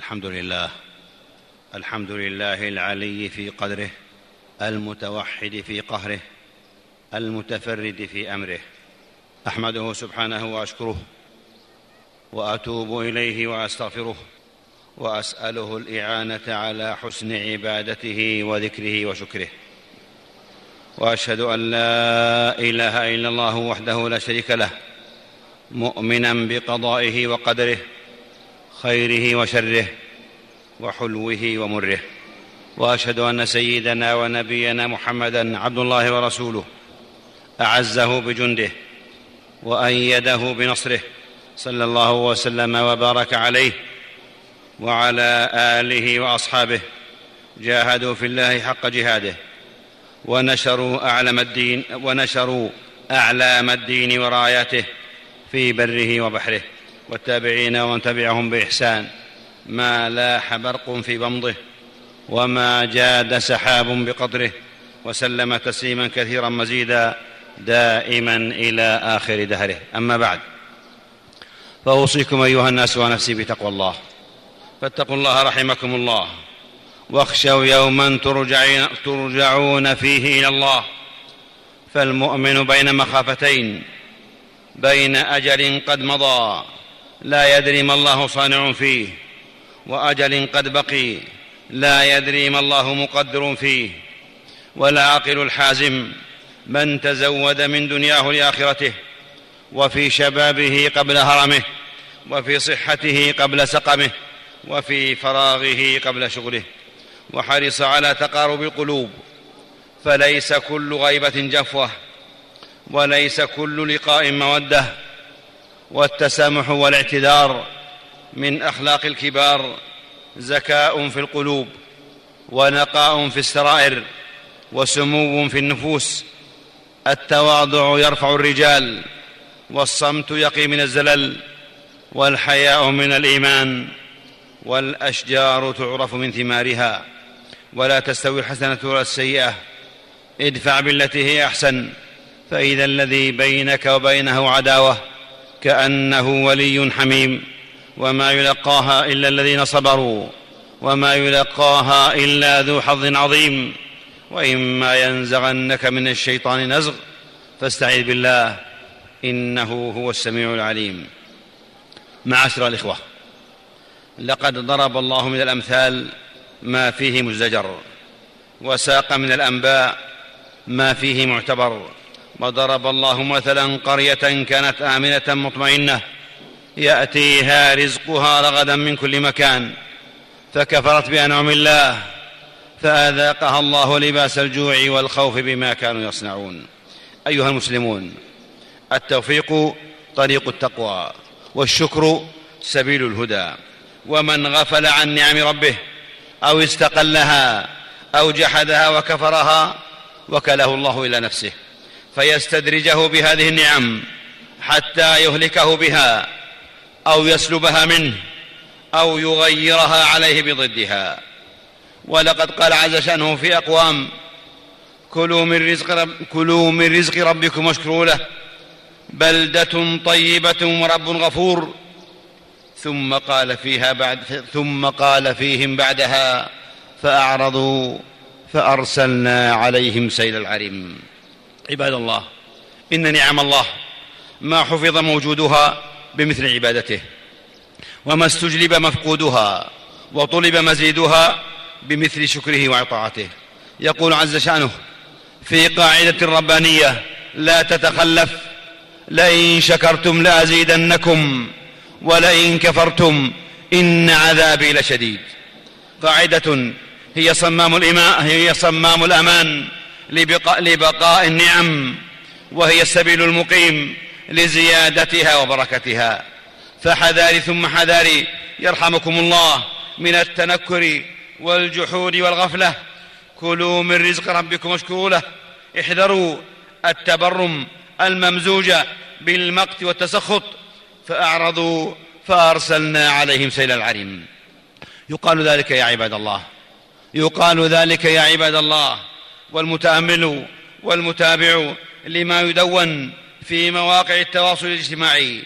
الحمد لله الحمد لله العلي في قدره المتوحد في قهره المتفرد في أمره. أحمده سبحانه وأشكره وأتوب إليه وأستغفره وأسأله الإعانة على حسن عبادته وذكره وشكره. وأشهد أن لا إله إلا الله وحده لا شريك له مؤمنا بقضائه وقدره خيره وشره وحلوه ومره. وأشهد أن سيدنا ونبينا محمدا عبد الله ورسوله. أعزه بجنده وأيده بنصره. صلى الله وسلم وبارك عليه وعلى آله وأصحابه. جاهدوا في الله حق جهاده. ونشروا أعلم الدين ونشروا أعلام الدين وراياته في بره وبحره. والتابعين ومن تبعهم بإحسان. ما لاح برق في بمضه وما جاد سحاب بقدره وسلم تسليما كثيرا مزيدا دائما إلى آخر دهره. أما بعد فأوصيكم أيها الناس ونفسي بتقوى الله. فاتقوا الله رحمكم الله واخشوا يوما ترجعون فيه إلى الله. فالمؤمن بين مخافتين بين أجل قد مضى لا يدري ما الله صانع فيه وأجل قد بقي لا يدري ما الله مقدر فيه. والعاقل الحازم من تزود من دنياه لآخرته وفي شبابه قبل هرمه وفي صحته قبل سقمه وفي فراغه قبل شغله. وحرص على تقارب القلوب فليس كل غيبة جفوة وليس كل لقاء مودة. والتسامح والاعتذار من أخلاق الكبار زكاء في القلوب ونقاء في السرائر وسمو في النفوس. التواضع يرفع الرجال والصمت يقي من الزلل والحياء من الإيمان والأشجار تعرف من ثمارها. ولا تستوي الحسنة ولا السيئة. ادفع بالتي هي أحسن. فإذا الذي بينك وبينه عداوة كأنه ولي حميم وما يلقاها إلا الذين صبروا وما يلقاها إلا ذو حظ عظيم. وإما ينزغنك من الشيطان نزغ فاستعذ بالله إنه هو السميع العليم. معاشر الإخوة لقد ضرب الله من الأمثال ما فيه مزدجر وساق من الأنباء ما فيه معتبر. وضرب الله مثلا قرية كانت آمنة مطمئنة. يأتيها رزقها رغدا من كل مكان. فكفرت بأنعم الله. فأذاقها الله لباس الجوع والخوف بما كانوا يصنعون. أيها المسلمون التوفيق طريق التقوى والشكر سبيل الهدى. ومن غفل عن نعم ربه أو استقلها أو جحدها وكفرها وكله الله إلى نفسه. فيستدرجه بهذه النعم حتى يهلكه بها أو يسلبها منه أو يغيرها عليه بضدها. ولقد قال عز شأنه في أقوام كلوا من رزق رب كلوا من رزق ربكم واشكروا له بلدة طيبة ورب غفور. ثم قال فيها بعد ثم قال فيهم بعدها فأعرضوا فأرسلنا عليهم سيل العرم عباد الله إن نعم الله ما حفظ موجودها بمثل عبادته وما استجلب مفقودها وطلب مزيدها بمثل شكره وعطاعته يقول عز شأنه في قاعدة ربانية لا تتخلف لئن شكرتم لأزيدنكم ولئن كفرتم إن عذابي لشديد. قاعدة هي صمام الإماء هي صمام الأمان لبقاء, لبقاء النعم وهي السبيل المقيم لزيادتها وبركتها. فحذاري ثم حذاري يرحمكم الله من التنكر والجحود والغفلة. كلوا من رزق ربكم واشكروا له. احذروا التبرم الممزوج بالمقت والتسخط. فأعرضوا فأرسلنا عليهم سيل العرم يقال ذلك يا عباد الله. يقال ذلك يا عباد الله. والمتأمل والمتابع لما يدون في مواقع التواصل الاجتماعي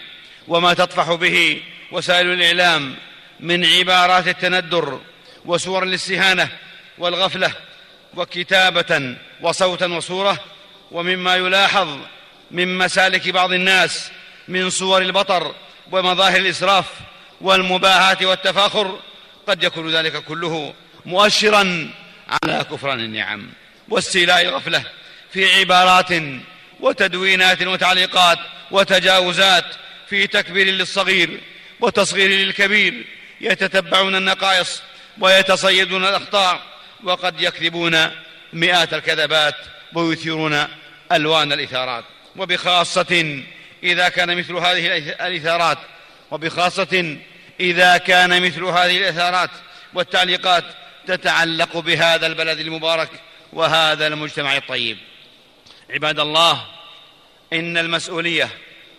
وما تطفح به وسائل الإعلام من عبارات التندر وصور الاستهانة والغفلة وكتابة وصوتا وصورة ومما يلاحظ من مسالك بعض الناس من صور البطر ومظاهر الإسراف والمباهاة والتفاخر قد يكون ذلك كله مؤشرا على كفران النعم. واستيلاء الغفله في عبارات وتدوينات وتعليقات وتجاوزات في تكبير للصغير وتصغير للكبير يتتبعون النقائص ويتصيدون الأخطاء وقد يكذبون مئات الكذبات ويثيرون ألوان الإثارات. وبخاصة إذا كان مثل هذه الإثارات وبخاصة إذا كان مثل هذه الإثارات والتعليقات تتعلق بهذا البلد المبارك وهذا المجتمع الطيب. عباد الله إن المسؤولية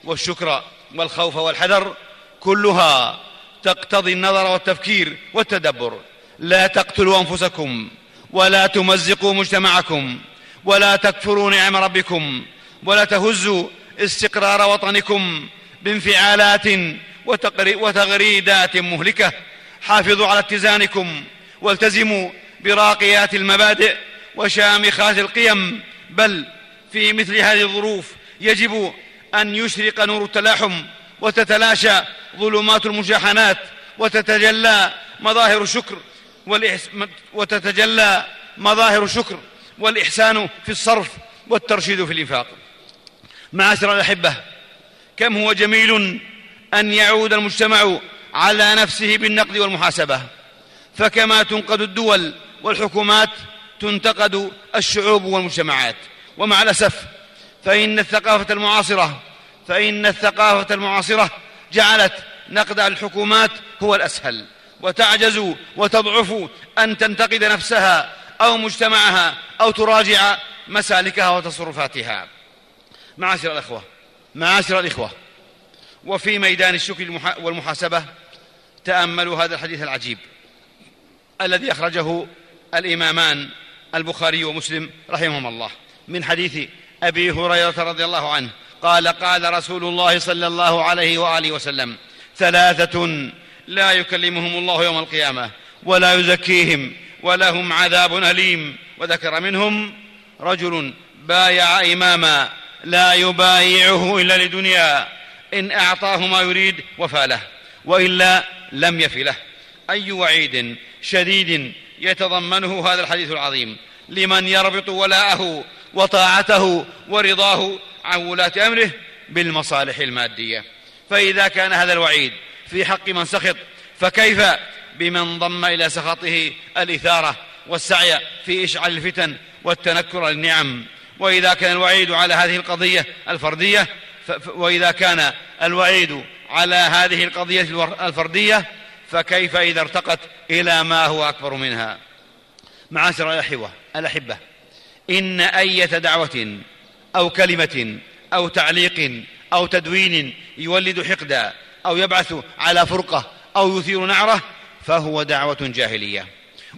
والشكر والخوف والحذر كلها تقتضي النظر والتفكير والتدبر. لا تقتلوا أنفسكم ولا تمزقوا مجتمعكم ولا تكفروا نعم ربكم ولا تهزوا استقرار وطنكم بانفعالات وتغريدات مهلكة. حافظوا على اتزانكم والتزموا براقيات المبادئ وشامخات القيم بل في مثل هذه الظروف يجب أن يشرق نور التلاحم وتتلاشى ظلمات المشاحنات وتتجلى مظاهر الشكر وتتجلى مظاهر الشكر والإحسان في الصرف والترشيد في الإنفاق. معاشر الأحبة كم هو جميل أن يعود المجتمع على نفسه بالنقد والمحاسبة. فكما تنقد الدول والحكومات تنتقد الشعوب والمجتمعات. ومع الأسف فإن الثقافة المعاصرة فإن الثقافة المعاصرة جعلت نقد الحكومات هو الأسهل. وتعجز وتضعف أن تنتقد نفسها أو مجتمعها أو تراجع مسالكها وتصرفاتها. معاشر الأخوة معاشر الإخوة وفي ميدان الشكر والمحاسبة تأملوا هذا الحديث العجيب الذي أخرجه الإمامان البخاري ومسلم رحمهما الله. من حديث أبي هريرة رضي الله عنه قال قال رسول الله صلى الله عليه وآله وسلم ثلاثة لا يكلمهم الله يوم القيامة ولا يزكيهم ولهم عذاب أليم. وذكر منهم رجل بايع إماما لا يبايعه إلا لدنيا إن أعطاه ما يريد وفى له وإلا لم يف له. أي وعيد شديد يتضمنه هذا الحديث العظيم. لمن يربط ولاءه وطاعته ورضاه عن ولاة أمره بالمصالح المادية. فإذا كان هذا الوعيد في حق من سخط فكيف بمن ضم إلى سخطه الإثارة والسعي في إشعال الفتن والتنكر للنعم؟ وإذا كان الوعيد على هذه القضية الفردية وإذا كان الوعيد على هذه القضية الفردية فكيف إذا ارتقت إلى ما هو أكبر منها؟ معاشر الأحبة الأحبة إن أية دعوة أو كلمة أو تعليق أو تدوين يولد حقدا أو يبعث على فرقة أو يثير نعرة فهو دعوة جاهلية.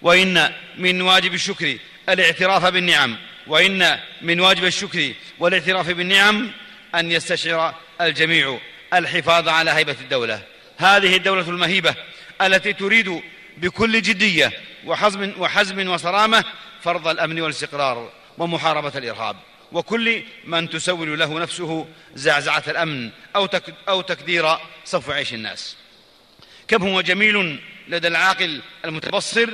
وإن من واجب الشكر الاعتراف بالنعم وإن من واجب الشكر والاعتراف بالنعم أن يستشعر الجميع الحفاظ على هيبة الدولة. هذه الدولة المهيبة التي تريد بكل جدية وحزم, وحزم وصرامة فرض الأمن والاستقرار ومحاربة الإرهاب. وكل من تسول له نفسه زعزعة الأمن أو, تك أو تكدير صف عيش الناس. كم هو جميل لدى العاقل المتبصر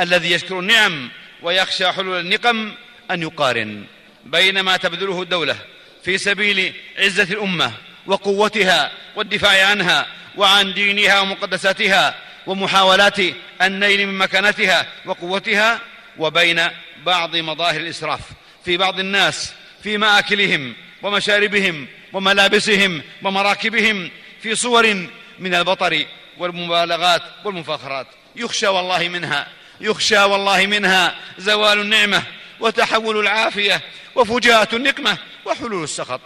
الذي يشكر النعم ويخشى حلول النقم أن يقارن بين ما تبذله الدولة في سبيل عزة الأمة وقوتها والدفاع عنها وعن دينها ومقدساتها ومحاولات النيل من مكانتها وقوتها وبين بعض مظاهر الإسراف في بعض الناس في مآكلهم ومشاربهم وملابسهم ومراكبهم في صور من البطر والمبالغات والمفاخرات. يخشى والله منها يخشى والله منها زوال النعمة وتحول العافية وفجاءة النقمة وحلول السخط.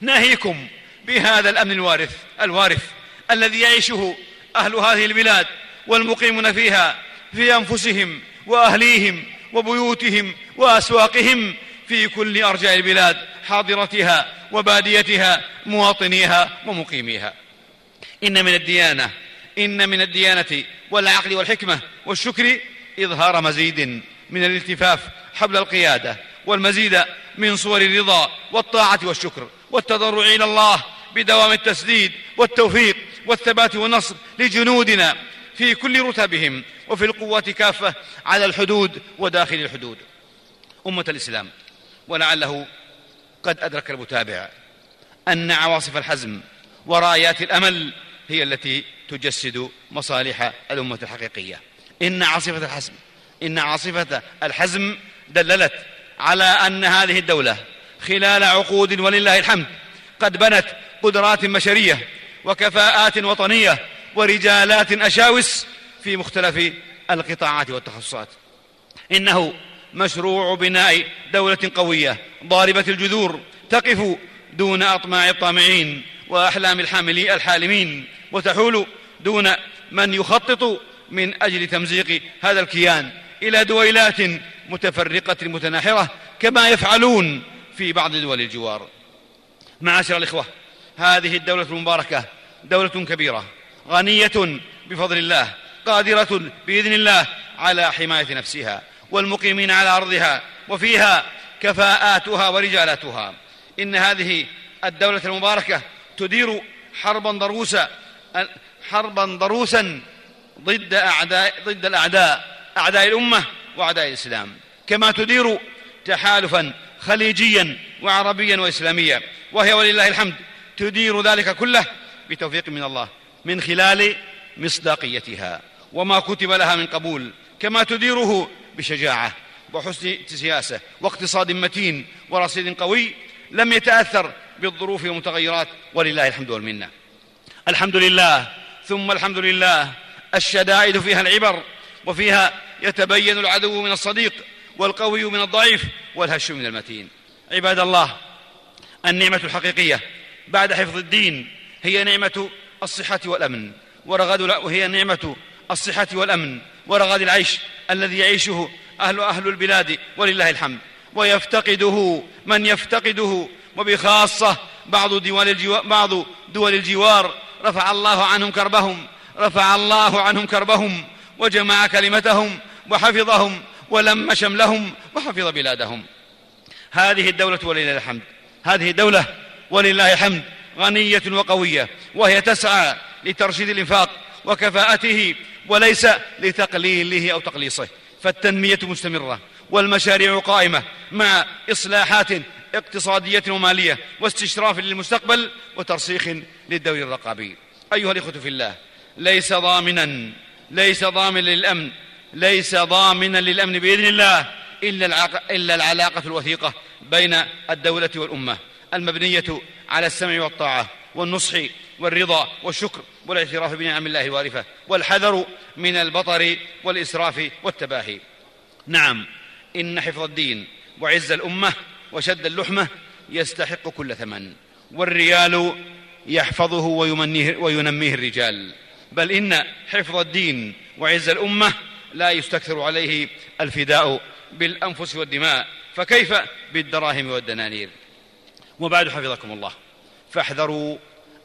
ناهيكم بهذا الأمن الوارث الوارث الذي يعيشه أهل هذه البلاد والمقيمون فيها في أنفسهم وأهليهم وبيوتهم وأسواقهم في كل أرجاء البلاد حاضرتها وباديتها مواطنيها ومقيميها. إن من الديانة إن من الديانة والعقل والحكمة والشكر إظهار مزيد من الالتفاف حبل القيادة والمزيد من صور الرضا والطاعة والشكر والتضرع إلى الله بدوام التسديد والتوفيق والثبات والنصر لجنودنا في كل رتبهم وفي القوات كافة على الحدود وداخل الحدود. أمة الإسلام ولعله قد أدرك المتابع أن عواصف الحزم ورايات الأمل هي التي تجسد مصالح الأمة الحقيقية. إن عاصفة الحزم إن عاصفة الحزم دللت على أن هذه الدولة خلال عقود ولله الحمد قد بنت قدرات بشرية وكفاءات وطنية ورجالات أشاوس في مختلف القطاعات والتخصصات. إنه مشروع بناء دولة قوية ضاربة الجذور تقف دون أطماع الطامعين وأحلام الحاملي الحالمين وتحول دون من يخطط من أجل تمزيق هذا الكيان إلى دويلات متفرقة متناحرة كما يفعلون في بعض دول الجوار. معاشر الإخوة هذه الدولة المباركة دولة كبيرة غنية بفضل الله قادرة بإذن الله على حماية نفسها والمقيمين على أرضها وفيها كفاءاتها ورجالاتها. إن هذه الدولة المباركة تدير حربا ضروسا حربا ضروسا ضد أعداء ضد الأعداء أعداء الأمة وأعداء الإسلام. كما تدير تحالفا خليجيا وعربيا وإسلاميا وهي ولله الحمد تدير ذلك كله بتوفيق من الله من خلال مصداقيتها. وما كتب لها من قبول كما تديره بشجاعة وحسن سياسة واقتصاد متين ورصيد قوي لم يتأثر بالظروف والمتغيرات ولله الحمد والمنة. الحمد لله ثم الحمد لله الشدائد فيها العبر وفيها يتبين العدو من الصديق والقوي من الضعيف والهش من المتين. عباد الله النعمة الحقيقية بعد حفظ الدين هي نعمة الصحة والأمن. ورغد وهي نعمة الصحة والأمن. ورغد العيش الذي يعيشه أهل أهل البلاد ولله الحمد. ويفتقده من يفتقده. وبخاصة بعض دول الجوار, بعض دول الجوار رفع الله عنهم كربهم. رفع الله عنهم كربهم. وجمع كلمتهم. وحفظهم. ولم شملهم. وحفظ بلادهم. هذه الدولة ولله الحمد. هذه الدولة ولله الحمد غنية وقوية وهي تسعى لترشيد الإنفاق وكفاءته وليس لتقليله أو تقليصه فالتنمية مستمرة والمشاريع قائمة مع إصلاحات اقتصادية ومالية واستشراف للمستقبل وترسيخ للدور الرقابي. أيها الإخوة في الله ليس ضامنا ليس ضامنا للأمن ليس ضامنا للأمن بإذن الله إلا, العلاقة الوثيقة بين الدولة والأمة. المبنية على السمع والطاعة والنصح والرضا والشكر والاعتراف بنعم الله الوارفة والحذر من البطر والإسراف والتباهي. نعم إن حفظ الدين وعز الأمة وشد اللحمة يستحق كل ثمن والريال يحفظه ويمنيه وينميه الرجال. بل إن حفظ الدين وعز الأمة لا يستكثر عليه الفداء بالأنفس والدماء فكيف بالدراهم والدنانير؟ وبعد حفظكم الله. فاحذروا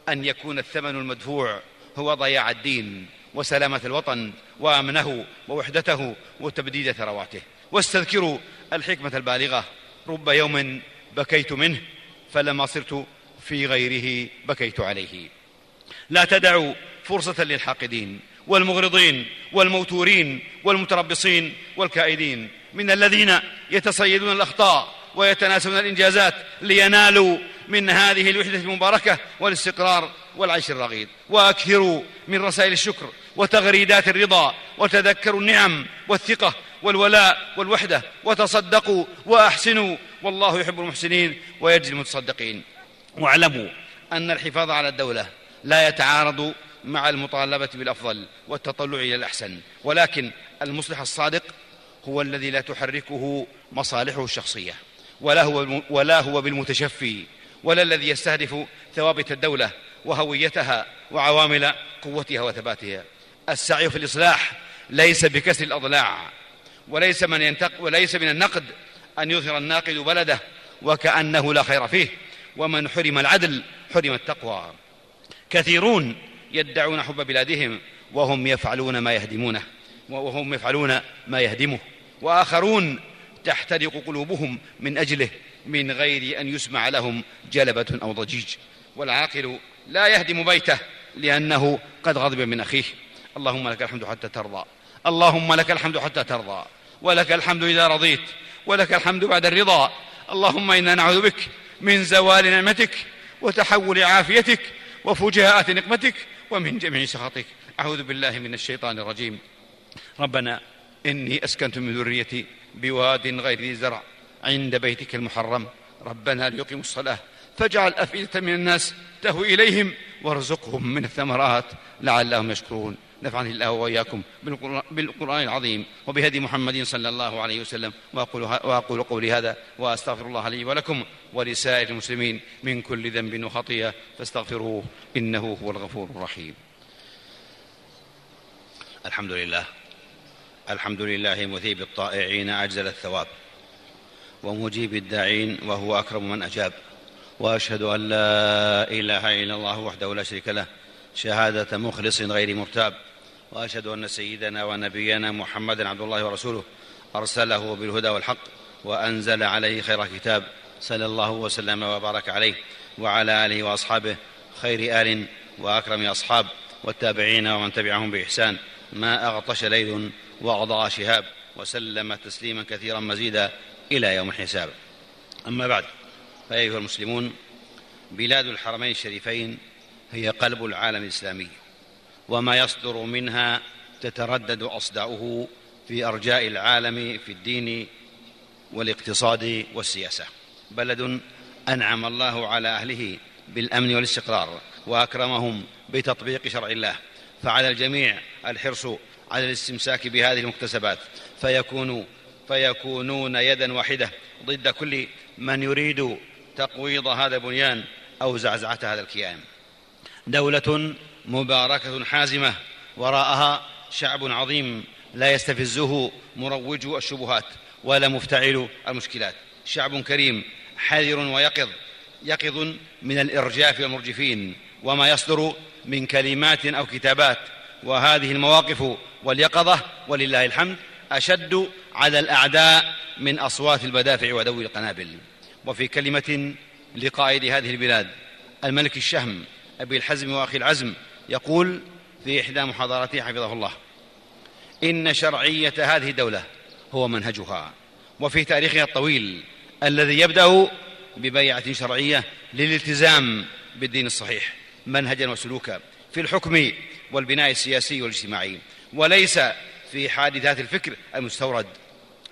أن يكون الثمن المدفوع هو ضياع الدين وسلامة الوطن وأمنه ووحدته وتبديد ثرواته. واستذكروا الحكمة البالغة. رب يوم بكيت منه فلما صرت في غيره بكيت عليه. لا تدعوا فرصة للحاقدين والمغرضين والموتورين والمتربصين والكائدين من الذين يتصيدون الأخطاء ويتناسون الإنجازات لينالوا من هذه الوحدة المباركة والاستقرار والعيش الرغيد. وأكثروا من رسائل الشكر وتغريدات الرضا وتذكروا النعم والثقة والولاء والوحدة وتصدقوا وأحسنوا. والله يحب المحسنين ويجزي المتصدقين. واعلموا أن الحفاظ على الدولة لا يتعارض مع المطالبة بالأفضل والتطلع إلى الأحسن. ولكن المصلح الصادق هو الذي لا تحركه مصالحه الشخصية. ولا هو, ولا هو بالمتشفي ولا الذي يستهدف ثوابت الدولة وهويتها وعوامل قوتها وثباتها. السعي في الإصلاح ليس بكسر الأضلاع وليس من, ينتق وليس من النقد أن يظهر الناقد بلده وكأنه لا خير فيه. ومن حرم العدل حرم التقوى. كثيرون يدعون حب بلادهم وهم يفعلون ما يهدمونه وهم يفعلون ما يهدمه. وآخرون تحترق قلوبهم من أجله من غير أن يسمع لهم جلبة أو ضجيج. والعاقل لا يهدم بيته لأنه قد غضب من أخيه. اللهم لك الحمد حتى ترضى. اللهم لك الحمد حتى ترضى. ولك الحمد إذا رضيت. ولك الحمد بعد الرضا. اللهم إنا نعوذ بك من زوال نعمتك وتحول عافيتك وفجاءة نقمتك ومن جميع سخطك. أعوذ بالله من الشيطان الرجيم. ربنا إني أسكنت من ذريتي بواد غير ذي زرع عند بيتك المحرم. ربنا ليقيموا الصلاة. فاجعل أفئدة من الناس تهوي إليهم وارزقهم من الثمرات لعلهم يشكرون. نفعني الله وإياكم بالقرآن العظيم وبهدي محمد صلى الله عليه وسلم. وأقول, وأقول قولي هذا وأستغفر الله لي ولكم ولسائر المسلمين من كل ذنب وخطيئة. فاستغفروه إنه هو الغفور الرحيم. الحمد لله. الحمد لله مثيب الطائعين أجزل الثواب ومجيب الداعين وهو أكرم من أجاب وأشهد أن لا إله إلا الله وحده لا شريك له شهادة مخلص غير مرتاب وأشهد أن سيدنا ونبينا محمدا عبد الله ورسوله أرسله بالهدى والحق وأنزل عليه خير كتاب صلى الله وسلم وبارك عليه وعلى آله وأصحابه خير آل وأكرم أصحاب والتابعين ومن تبعهم بإحسان ما أغطش ليل واضاء شهاب وسلم تسليما كثيرا مزيدا إلى يوم الحساب. أما بعد فأيها المسلمون بلاد الحرمين الشريفين هي قلب العالم الإسلامي وما يصدر منها تتردد أصداؤه في أرجاء العالم في الدين والاقتصاد والسياسة. بلد أنعم الله على أهله بالأمن والاستقرار وأكرمهم بتطبيق شرع الله فعلى الجميع الحرص على الاستمساك بهذه المكتسبات. فيكون فيكونون يدا واحدة ضد كل من يريد تقويض هذا البنيان أو زعزعة هذا الكيان. دولة مباركة حازمة وراءها شعب عظيم لا يستفزه مروج الشبهات ولا مفتعل المشكلات. شعب كريم حذر ويقظ يقظ من الإرجاف والمرجفين وما يصدر من كلمات أو كتابات وهذه المواقف واليقظة ولله الحمد أشد على الأعداء من أصوات البدافع ودوي القنابل. وفي كلمة لقائد هذه البلاد الملك الشهم أبي الحزم وأخي العزم يقول في إحدى محاضراته حفظه الله إن شرعية هذه الدولة هو منهجها وفي تاريخها الطويل الذي يبدأ ببيعة شرعية للالتزام بالدين الصحيح منهجا وسلوكا. في الحكم والبناء السياسي والاجتماعي وليس في حادثات الفكر المستورد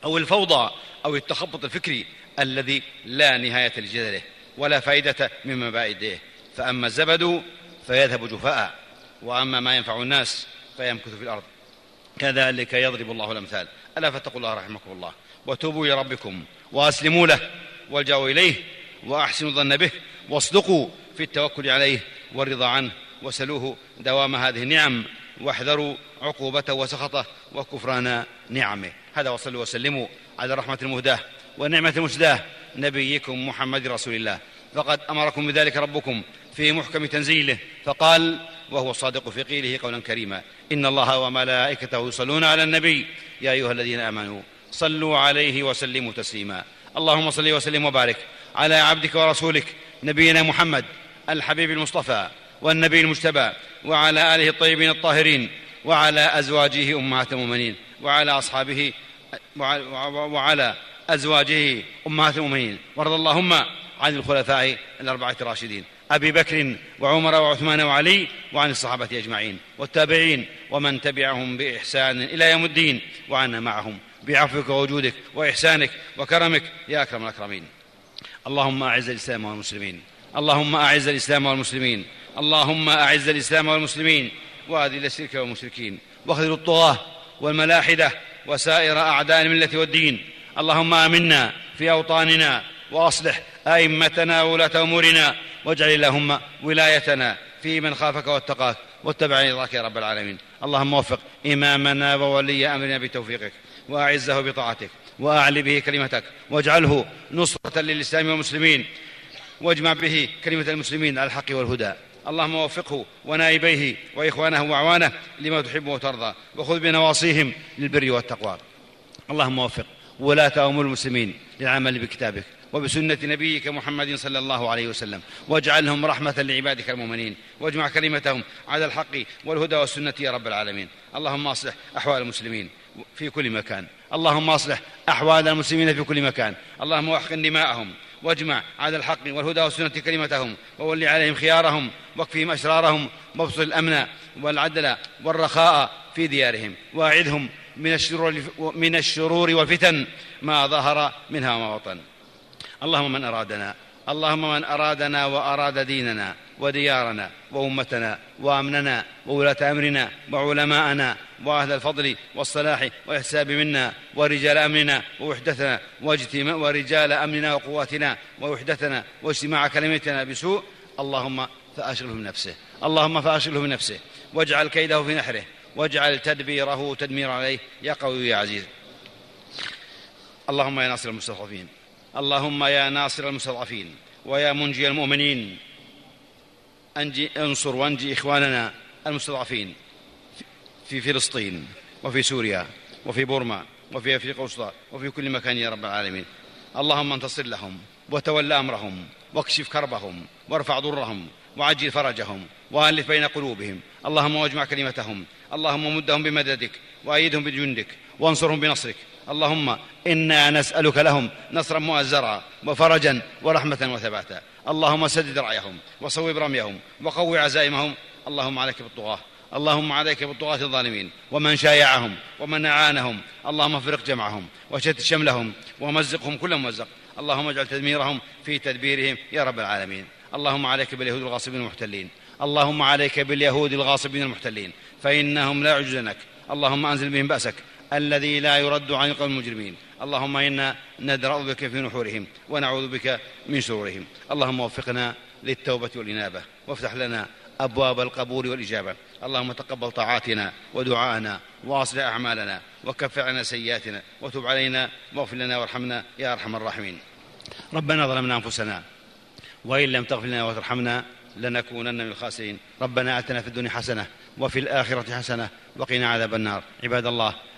أو الفوضى أو التخبط الفكري الذي لا نهاية لجدله ولا فائدة من مبادئه فأما الزبد فيذهب جفاء وأما ما ينفع الناس فيمكث في الأرض. كذلك يضرب الله الأمثال. ألا فاتقوا الله رحمكم الله وتوبوا إلى ربكم وأسلموا له والجاوا إليه وأحسنوا الظن به واصدقوا في التوكل عليه والرضا عنه. وسلوه دوام هذه النعم. واحذروا عقوبته وسخطه وكفران نعمه. هذا وصلوا وسلموا على الرحمه المهداه والنعمه المسداه نبيكم محمد رسول الله. فقد أمركم بذلك ربكم في محكم تنزيله. فقال وهو الصادق في قيله قولا كريما إن الله وملائكته يصلون على النبي. يا أيها الذين آمنوا صلوا عليه وسلموا تسليما. اللهم صل وسلم وبارك على عبدك ورسولك نبينا محمد الحبيب المصطفى. والنبي المجتبى وعلى آله الطيبين الطاهرين وعلى أزواجه أمهات المؤمنين وعلى أصحابه وعلى أزواجه أمهات المؤمنين. وارض اللهم عن الخلفاء الأربعة الراشدين أبي بكر وعمر وعثمان وعلي وعن الصحابة أجمعين والتابعين ومن تبعهم بإحسان إلى يوم الدين وعنا معهم بعفوك ووجودك وإحسانك وكرمك يا أكرم الأكرمين. اللهم أعز الإسلام والمسلمين. اللهم أعز الإسلام والمسلمين. اللهم أعز الإسلام والمسلمين وأذل الشرك والمشركين وأخذل الطغاة والملاحدة وسائر أعداء الملة والدين اللهم آمنا في أوطاننا وأصلح أئمتنا وولاة أمورنا واجعل اللهم ولايتنا في من خافك واتقاك واتبع رضاك يا رب العالمين اللهم وفق إمامنا وولي أمرنا بتوفيقك وأعزه بطاعتك واعل به كلمتك واجعله نصرة للإسلام والمسلمين واجمع به كلمة المسلمين على الحق والهدى اللهم وفقه ونائبيه وإخوانه وأعوانه لما تحب وترضى وخذ بنواصيهم للبر والتقوى. اللهم وفق ولاة أمور المسلمين للعمل بكتابك وبسنة نبيك محمد صلى الله عليه وسلم واجعلهم رحمة لعبادك المؤمنين واجمع كلمتهم على الحق والهدى والسنة يا رب العالمين. اللهم أصلح أحوال المسلمين في كل مكان. اللهم أصلح أحوال المسلمين في كل مكان. اللهم واحقن دماءهم. واجمع على الحق والهدى والسنة كلمتهم وول عليهم خيارهم واكفهم أشرارهم وابسط الأمن والعدل والرخاء في ديارهم. واعذهم من الشرور, من الشرور والفتن ما ظهر منها وما بطن. اللهم من أرادنا اللهم من أرادنا وأراد ديننا. وديارنا وأمتنا وأمننا وولاة أمرنا وعلماءنا وأهل الفضل والصلاح والإحساب منا ورجال أمننا ووحدتنا واجتماع ورجال أمننا وقواتنا ووحدتنا واجتماع كلمتنا بسوء اللهم فأشغله من نفسه اللهم فأشغله من نفسه واجعل كيده في نحره واجعل تدبيره تدمير عليه يا قوي يا عزيز. اللهم يا ناصر المستضعفين اللهم يا ناصر المستضعفين ويا منجي المؤمنين أنجي انصر وانجي إخواننا المستضعفين في فلسطين وفي سوريا وفي بورما وفي أفريقيا الوسطى وفي كل مكان يا رب العالمين. اللهم انتصر لهم وتول أمرهم واكشف كربهم وارفع ضرهم وعجل فرجهم وألف بين قلوبهم. اللهم واجمع كلمتهم. اللهم مدهم بمددك وأيدهم بجندك وانصرهم بنصرك. اللهم إنا نسألك لهم نصرا مؤزرا وفرجا ورحمة وثباتا. اللهم سدد رعيهم وصوب رميهم وقو عزائمهم. اللهم عليك بالطغاة اللهم عليك بالطغاة الظالمين. ومن شايعهم ومن أعانهم. اللهم افرق جمعهم وشتت شملهم ومزقهم كل ممزق. اللهم اجعل تدميرهم في تدبيرهم يا رب العالمين. اللهم عليك باليهود الغاصبين المحتلين. اللهم عليك باليهود الغاصبين المحتلين. فإنهم لا يعجزنك. اللهم أنزل بهم بأسك. الذي لا يرد عن القوم المجرمين. اللهم إنا ندرأ بك في نحورهم ونعوذ بك من شرورهم. اللهم وفقنا للتوبة والإنابة. وافتح لنا أبواب القبول والإجابة. اللهم تقبل طاعاتنا ودعاءنا وأصلح أعمالنا وكفر عنا سيئاتنا وتب علينا واغفر لنا وارحمنا يا أرحم الراحمين. ربنا ظلمنا أنفسنا وإن لم تغفر لنا وترحمنا لنكونن من الخاسرين. ربنا آتنا في الدنيا حسنة وفي الآخرة حسنة وقنا عذاب النار. عباد الله